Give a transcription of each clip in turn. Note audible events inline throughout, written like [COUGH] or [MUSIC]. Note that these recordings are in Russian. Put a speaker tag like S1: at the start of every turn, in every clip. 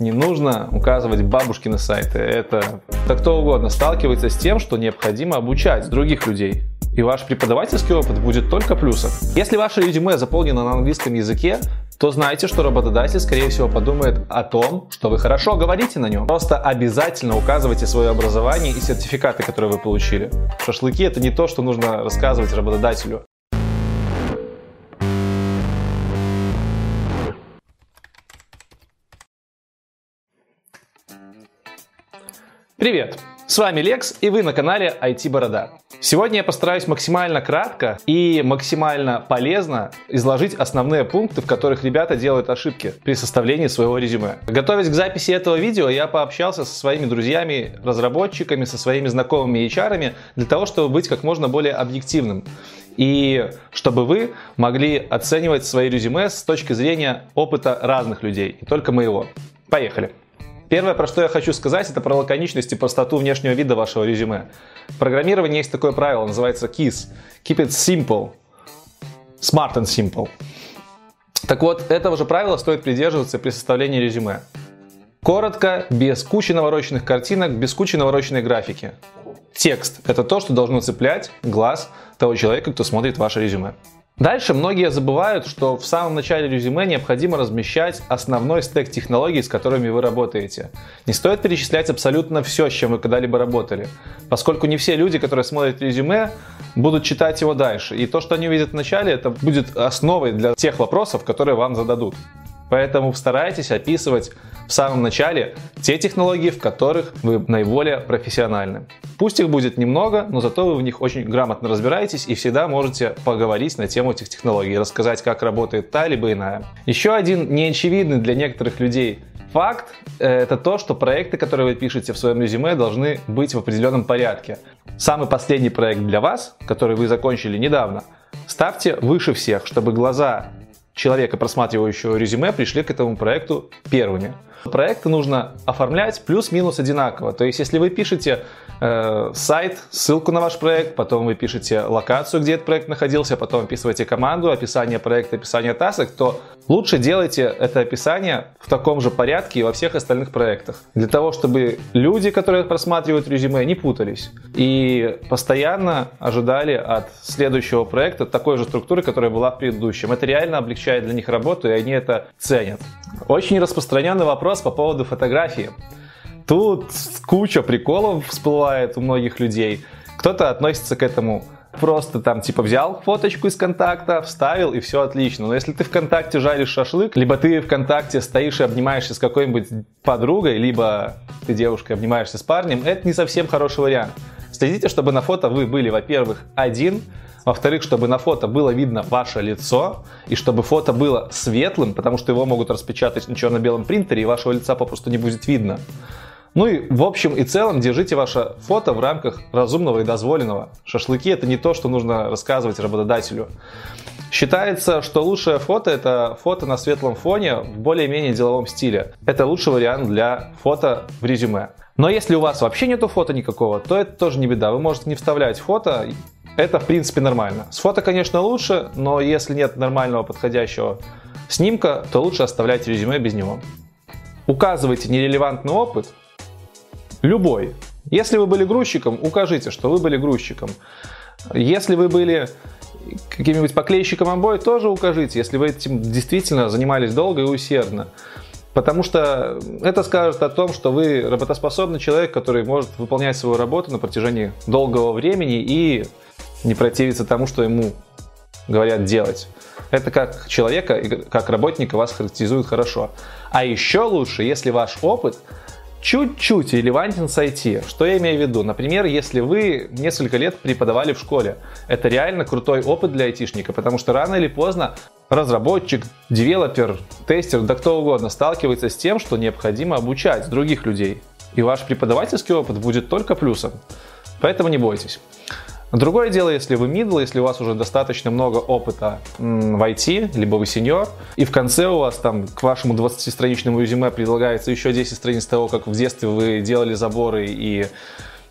S1: не нужно указывать бабушкины сайты. Это да кто угодно сталкивается с тем, что необходимо обучать других людей. И ваш преподавательский опыт будет только плюсом. Если ваше резюме заполнено на английском языке, то знайте, что работодатель, скорее всего, подумает о том, что вы хорошо говорите на нем. Просто обязательно указывайте свое образование и сертификаты, которые вы получили. Шашлыки — это не то, что нужно рассказывать работодателю. Привет! С вами Лекс и вы на канале IT Борода. Сегодня я постараюсь максимально кратко и максимально полезно изложить основные пункты, в которых ребята делают ошибки при составлении своего резюме. Готовясь к записи этого видео, я пообщался со своими друзьями, разработчиками, со своими знакомыми HR для того, чтобы быть как можно более объективным. И чтобы вы могли оценивать свои резюме с точки зрения опыта разных людей, не только моего. Поехали! Первое, про что я хочу сказать, это про лаконичность и простоту внешнего вида вашего резюме. В программировании есть такое правило, называется KISS. Keep it simple. Smart and simple. Так вот, этого же правила стоит придерживаться при составлении резюме. Коротко, без кучи навороченных картинок, без кучи навороченной графики. Текст – это то, что должно цеплять глаз того человека, кто смотрит ваше резюме. Дальше многие забывают, что в самом начале резюме необходимо размещать основной стек технологий, с которыми вы работаете. Не стоит перечислять абсолютно все, с чем вы когда-либо работали, поскольку не все люди, которые смотрят резюме, будут читать его дальше. И то, что они увидят в начале, это будет основой для тех вопросов, которые вам зададут. Поэтому старайтесь описывать в самом начале те технологии, в которых вы наиболее профессиональны. Пусть их будет немного, но зато вы в них очень грамотно разбираетесь и всегда можете поговорить на тему этих технологий, рассказать, как работает та либо иная. Еще один неочевидный для некоторых людей Факт это то, что проекты, которые вы пишете в своем резюме, должны быть в определенном порядке. Самый последний проект для вас, который вы закончили недавно, ставьте выше всех, чтобы глаза человека, просматривающего резюме, пришли к этому проекту первыми. Проекты нужно оформлять плюс-минус одинаково. То есть, если вы пишете э, сайт, ссылку на ваш проект, потом вы пишете локацию, где этот проект находился, потом описываете команду, описание проекта, описание тасок, то лучше делайте это описание в таком же порядке и во всех остальных проектах. Для того, чтобы люди, которые просматривают резюме, не путались и постоянно ожидали от следующего проекта такой же структуры, которая была в предыдущем. Это реально облегчает для них работу, и они это ценят. Очень распространенный вопрос по поводу фотографии. Тут куча приколов всплывает у многих людей. Кто-то относится к этому просто там типа взял фоточку из контакта, вставил и все отлично. Но если ты ВКонтакте жаришь шашлык, либо ты ВКонтакте стоишь и обнимаешься с какой-нибудь подругой, либо ты девушкой обнимаешься с парнем, это не совсем хороший вариант. Следите, чтобы на фото вы были, во-первых, один, во-вторых, чтобы на фото было видно ваше лицо, и чтобы фото было светлым, потому что его могут распечатать на черно-белом принтере, и вашего лица попросту не будет видно. Ну и в общем и целом держите ваше фото в рамках разумного и дозволенного. Шашлыки это не то, что нужно рассказывать работодателю. Считается, что лучшее фото это фото на светлом фоне в более-менее деловом стиле. Это лучший вариант для фото в резюме. Но если у вас вообще нету фото никакого, то это тоже не беда. Вы можете не вставлять фото, это в принципе нормально. С фото, конечно, лучше, но если нет нормального подходящего снимка, то лучше оставлять резюме без него. Указывайте нерелевантный опыт, Любой. Если вы были грузчиком, укажите, что вы были грузчиком. Если вы были каким-нибудь поклейщиком обоев, тоже укажите, если вы этим действительно занимались долго и усердно. Потому что это скажет о том, что вы работоспособный человек, который может выполнять свою работу на протяжении долгого времени и не противиться тому, что ему говорят делать. Это как человека как работника вас характеризует хорошо. А еще лучше, если ваш опыт чуть-чуть релевантен с IT. Что я имею в виду? Например, если вы несколько лет преподавали в школе, это реально крутой опыт для айтишника, потому что рано или поздно разработчик, девелопер, тестер, да кто угодно сталкивается с тем, что необходимо обучать других людей. И ваш преподавательский опыт будет только плюсом. Поэтому не бойтесь. Другое дело, если вы middle, если у вас уже достаточно много опыта в IT, либо вы сеньор, и в конце у вас там к вашему 20-страничному резюме предлагается еще 10 страниц того, как в детстве вы делали заборы и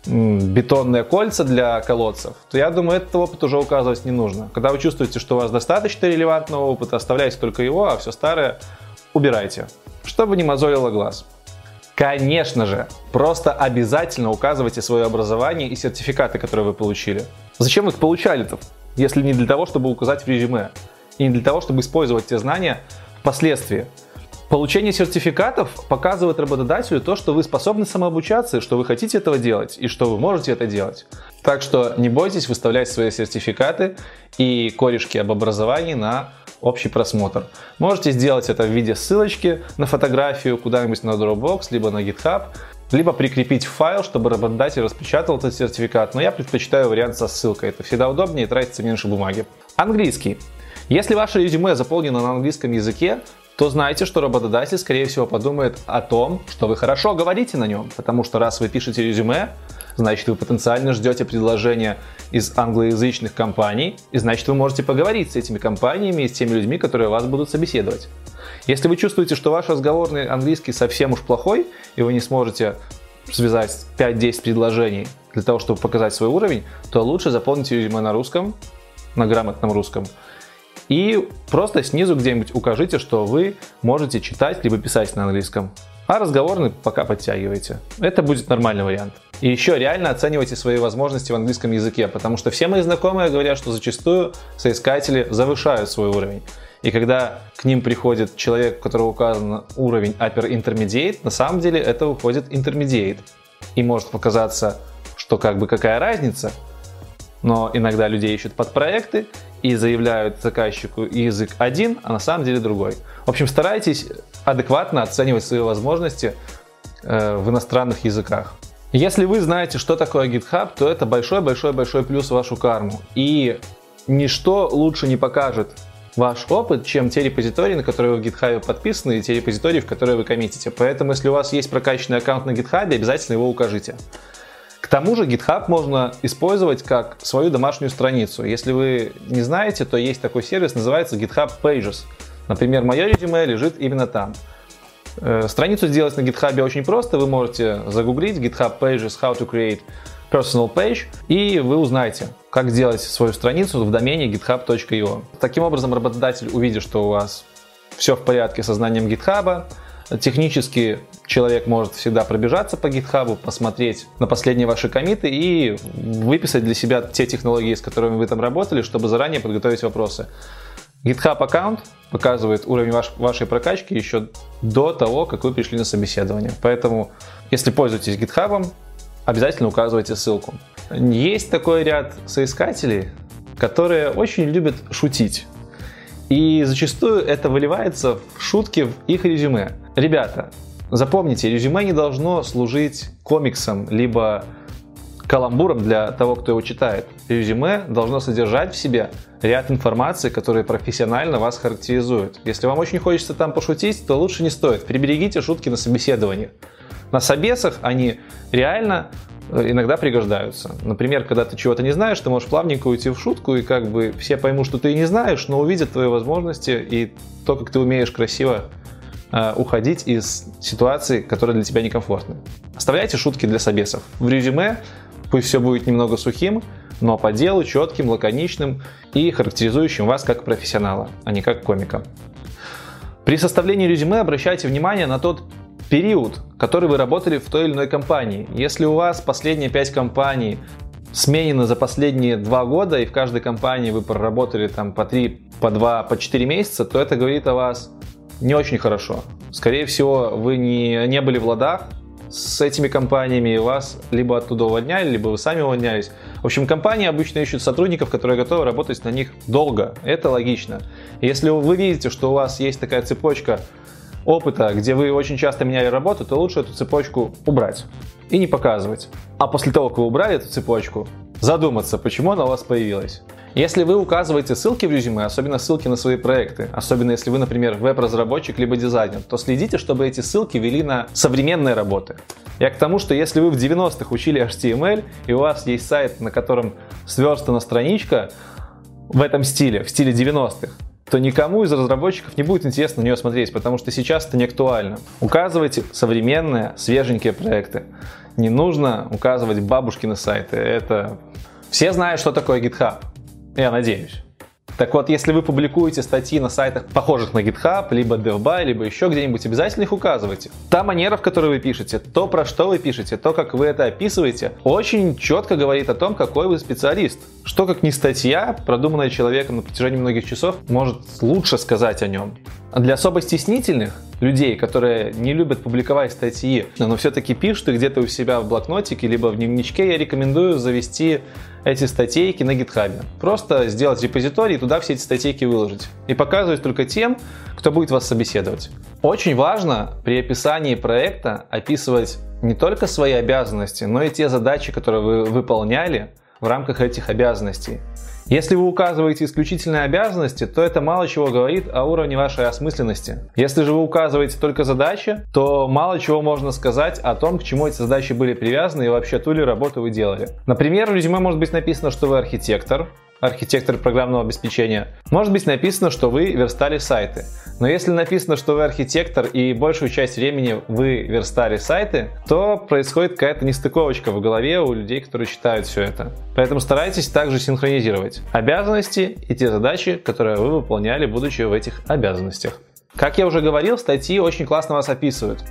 S1: бетонные кольца для колодцев, то я думаю, этот опыт уже указывать не нужно. Когда вы чувствуете, что у вас достаточно релевантного опыта, оставляйте только его, а все старое убирайте, чтобы не мозолило глаз. Конечно же, просто обязательно указывайте свое образование и сертификаты, которые вы получили. Зачем их получали-то, если не для того, чтобы указать в резюме, и не для того, чтобы использовать те знания впоследствии. Получение сертификатов показывает работодателю то, что вы способны самообучаться, что вы хотите этого делать и что вы можете это делать. Так что не бойтесь выставлять свои сертификаты и корешки об образовании на общий просмотр. Можете сделать это в виде ссылочки на фотографию куда-нибудь на Dropbox, либо на GitHub, либо прикрепить файл, чтобы работодатель распечатал этот сертификат. Но я предпочитаю вариант со ссылкой. Это всегда удобнее и тратится меньше бумаги. Английский. Если ваше резюме заполнено на английском языке, то знайте, что работодатель, скорее всего, подумает о том, что вы хорошо говорите на нем, потому что раз вы пишете резюме, значит, вы потенциально ждете предложения из англоязычных компаний, и значит, вы можете поговорить с этими компаниями и с теми людьми, которые вас будут собеседовать. Если вы чувствуете, что ваш разговорный английский совсем уж плохой, и вы не сможете связать 5-10 предложений для того, чтобы показать свой уровень, то лучше заполните резюме на русском, на грамотном русском, и просто снизу где-нибудь укажите, что вы можете читать либо писать на английском. А разговорный пока подтягивайте. Это будет нормальный вариант. И еще реально оценивайте свои возможности в английском языке, потому что все мои знакомые говорят, что зачастую соискатели завышают свой уровень. И когда к ним приходит человек, у которого указан уровень Upper Intermediate, на самом деле это выходит Intermediate. И может показаться, что как бы какая разница, но иногда людей ищут под проекты и заявляют заказчику язык один, а на самом деле другой. В общем, старайтесь адекватно оценивать свои возможности э, в иностранных языках. Если вы знаете, что такое GitHub, то это большой-большой-большой плюс в вашу карму. И ничто лучше не покажет ваш опыт, чем те репозитории, на которые вы в GitHub подписаны, и те репозитории, в которые вы коммитите. Поэтому, если у вас есть прокачанный аккаунт на GitHub, обязательно его укажите. К тому же GitHub можно использовать как свою домашнюю страницу. Если вы не знаете, то есть такой сервис, называется GitHub Pages. Например, мое резюме лежит именно там. Э, страницу сделать на GitHub очень просто. Вы можете загуглить GitHub Pages How to Create Personal Page, и вы узнаете, как сделать свою страницу в домене github.io. Таким образом, работодатель увидит, что у вас все в порядке со знанием GitHub, Технически человек может всегда пробежаться по GitHub, посмотреть на последние ваши комиты и выписать для себя те технологии, с которыми вы там работали, чтобы заранее подготовить вопросы. GitHub аккаунт показывает уровень ваш, вашей прокачки еще до того, как вы пришли на собеседование. Поэтому, если пользуетесь GitHub, обязательно указывайте ссылку. Есть такой ряд соискателей, которые очень любят шутить. И зачастую это выливается в шутки в их резюме. Ребята, запомните, резюме не должно служить комиксом, либо каламбуром для того, кто его читает. Резюме должно содержать в себе ряд информации, которые профессионально вас характеризуют. Если вам очень хочется там пошутить, то лучше не стоит. Приберегите шутки на собеседовании. На собесах они реально э, иногда пригождаются. Например, когда ты чего-то не знаешь, ты можешь плавненько уйти в шутку, и как бы все поймут, что ты не знаешь, но увидят твои возможности и то, как ты умеешь красиво Э, уходить из ситуации, которая для тебя некомфортна. Оставляйте шутки для собесов. В резюме пусть все будет немного сухим, но по делу четким, лаконичным и характеризующим вас как профессионала, а не как комика. При составлении резюме обращайте внимание на тот период, который вы работали в той или иной компании. Если у вас последние 5 компаний сменены за последние 2 года, и в каждой компании вы проработали там по 3, по 2, по 4 месяца, то это говорит о вас не очень хорошо. Скорее всего, вы не, не были в ладах с этими компаниями, и вас либо оттуда увольняли, либо вы сами увольнялись. В общем, компании обычно ищут сотрудников, которые готовы работать на них долго. Это логично. Если вы видите, что у вас есть такая цепочка опыта, где вы очень часто меняли работу, то лучше эту цепочку убрать и не показывать. А после того, как вы убрали эту цепочку, задуматься, почему она у вас появилась. Если вы указываете ссылки в резюме, особенно ссылки на свои проекты, особенно если вы, например, веб-разработчик либо дизайнер, то следите, чтобы эти ссылки вели на современные работы. Я к тому, что если вы в 90-х учили HTML, и у вас есть сайт, на котором сверстана страничка в этом стиле, в стиле 90-х, то никому из разработчиков не будет интересно на нее смотреть, потому что сейчас это не актуально. Указывайте современные, свеженькие проекты. Не нужно указывать бабушкины сайты. Это все знают, что такое GitHub. Я надеюсь. Так вот, если вы публикуете статьи на сайтах, похожих на GitHub, либо DevBuy, либо еще где-нибудь, обязательно их указывайте. Та манера, в которой вы пишете, то, про что вы пишете, то, как вы это описываете, очень четко говорит о том, какой вы специалист. Что, как не статья, продуманная человеком на протяжении многих часов, может лучше сказать о нем. А для особо стеснительных людей, которые не любят публиковать статьи, но все-таки пишут их где-то у себя в блокнотике, либо в дневничке, я рекомендую завести эти статейки на GitHub. Просто сделать репозиторий и туда все эти статейки выложить. И показывать только тем, кто будет вас собеседовать. Очень важно при описании проекта описывать не только свои обязанности, но и те задачи, которые вы выполняли в рамках этих обязанностей. Если вы указываете исключительные обязанности, то это мало чего говорит о уровне вашей осмысленности. Если же вы указываете только задачи, то мало чего можно сказать о том, к чему эти задачи были привязаны и вообще ту ли работу вы делали. Например, в резюме может быть написано, что вы архитектор, архитектор программного обеспечения, может быть написано, что вы верстали сайты. Но если написано, что вы архитектор и большую часть времени вы верстали сайты, то происходит какая-то нестыковочка в голове у людей, которые читают все это. Поэтому старайтесь также синхронизировать обязанности и те задачи, которые вы выполняли, будучи в этих обязанностях. Как я уже говорил, статьи очень классно вас описывают.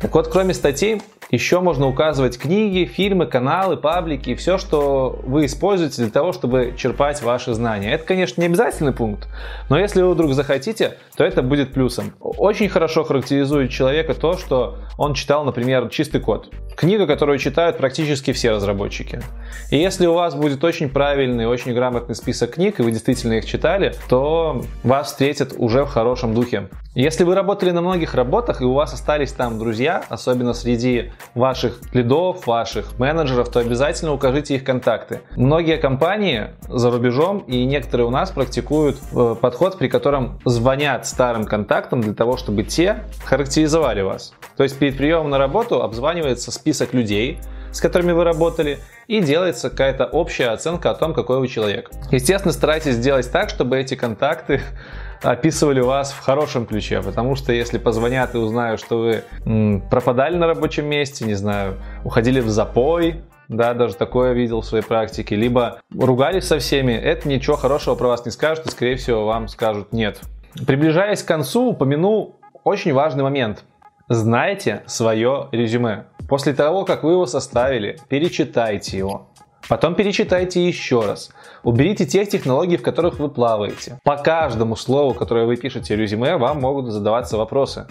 S1: Так вот, кроме статей, еще можно указывать книги, фильмы, каналы, паблики, все, что вы используете для того, чтобы черпать ваши знания. Это, конечно, не обязательный пункт, но если вы вдруг захотите, то это будет плюсом. Очень хорошо характеризует человека то, что он читал, например, чистый код. Книга, которую читают практически все разработчики. И если у вас будет очень правильный, очень грамотный список книг, и вы действительно их читали, то вас встретят уже в хорошем духе. Если вы работали на многих работах, и у вас остались там друзья, особенно среди ваших лидов, ваших менеджеров, то обязательно укажите их контакты. Многие компании за рубежом и некоторые у нас практикуют э, подход, при котором звонят старым контактам для того, чтобы те характеризовали вас. То есть перед приемом на работу обзванивается список людей, с которыми вы работали, и делается какая-то общая оценка о том, какой вы человек. Естественно, старайтесь сделать так, чтобы эти контакты [LAUGHS] описывали вас в хорошем ключе, потому что если позвонят и узнают, что вы м, пропадали на рабочем месте, не знаю, уходили в запой, да, даже такое видел в своей практике, либо ругались со всеми, это ничего хорошего про вас не скажут, и, скорее всего, вам скажут нет. Приближаясь к концу, упомяну очень важный момент. Знайте свое резюме. После того, как вы его составили, перечитайте его. Потом перечитайте еще раз. Уберите тех технологий, в которых вы плаваете. По каждому слову, которое вы пишете в резюме, вам могут задаваться вопросы.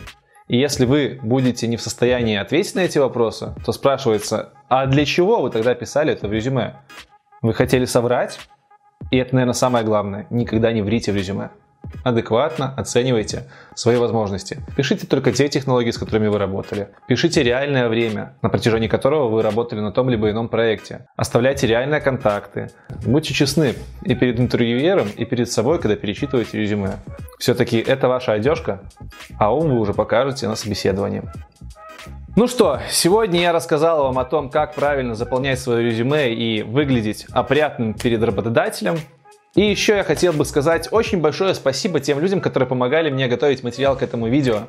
S1: И если вы будете не в состоянии ответить на эти вопросы, то спрашивается, а для чего вы тогда писали это в резюме? Вы хотели соврать? И это, наверное, самое главное. Никогда не врите в резюме адекватно оценивайте свои возможности. Пишите только те технологии, с которыми вы работали. Пишите реальное время, на протяжении которого вы работали на том либо ином проекте. Оставляйте реальные контакты. Будьте честны и перед интервьюером, и перед собой, когда перечитываете резюме. Все-таки это ваша одежка, а ум вы уже покажете на собеседовании. Ну что, сегодня я рассказал вам о том, как правильно заполнять свое резюме и выглядеть опрятным перед работодателем. И еще я хотел бы сказать очень большое спасибо тем людям, которые помогали мне готовить материал к этому видео.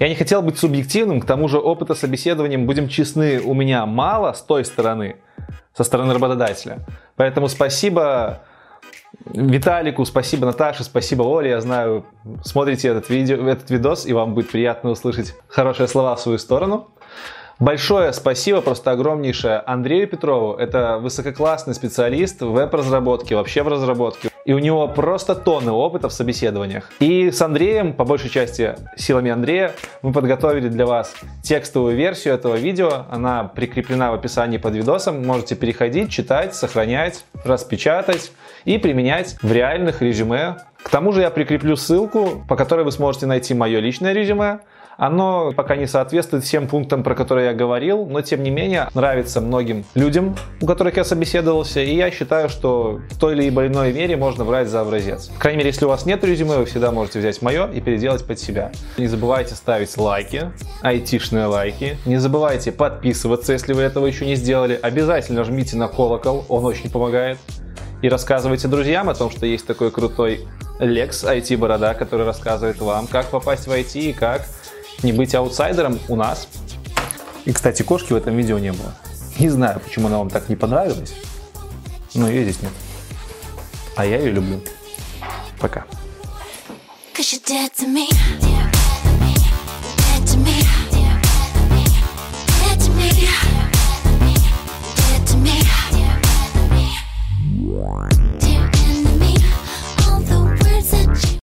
S1: Я не хотел быть субъективным, к тому же опыта собеседованием, будем честны, у меня мало с той стороны, со стороны работодателя. Поэтому спасибо Виталику, спасибо Наташе, спасибо Оле. Я знаю, смотрите этот, видео, этот видос, и вам будет приятно услышать хорошие слова в свою сторону. Большое спасибо, просто огромнейшее Андрею Петрову. Это высококлассный специалист в веб-разработке, вообще в разработке. И у него просто тонны опыта в собеседованиях. И с Андреем, по большей части силами Андрея, мы подготовили для вас текстовую версию этого видео. Она прикреплена в описании под видосом. Можете переходить, читать, сохранять, распечатать и применять в реальных резюме. К тому же я прикреплю ссылку, по которой вы сможете найти мое личное резюме, оно пока не соответствует всем пунктам, про которые я говорил, но тем не менее нравится многим людям, у которых я собеседовался, и я считаю, что в той или иной мере можно брать за образец. По крайней мере, если у вас нет резюме, вы всегда можете взять мое и переделать под себя. Не забывайте ставить лайки, айтишные лайки. Не забывайте подписываться, если вы этого еще не сделали. Обязательно жмите на колокол, он очень помогает. И рассказывайте друзьям о том, что есть такой крутой Лекс IT Борода, который рассказывает вам, как попасть в IT и как не быть аутсайдером у нас. И, кстати, кошки в этом видео не было. Не знаю, почему она вам так не понравилась, но ее здесь нет. А я ее люблю. Пока.
S2: Cause you're dead to me.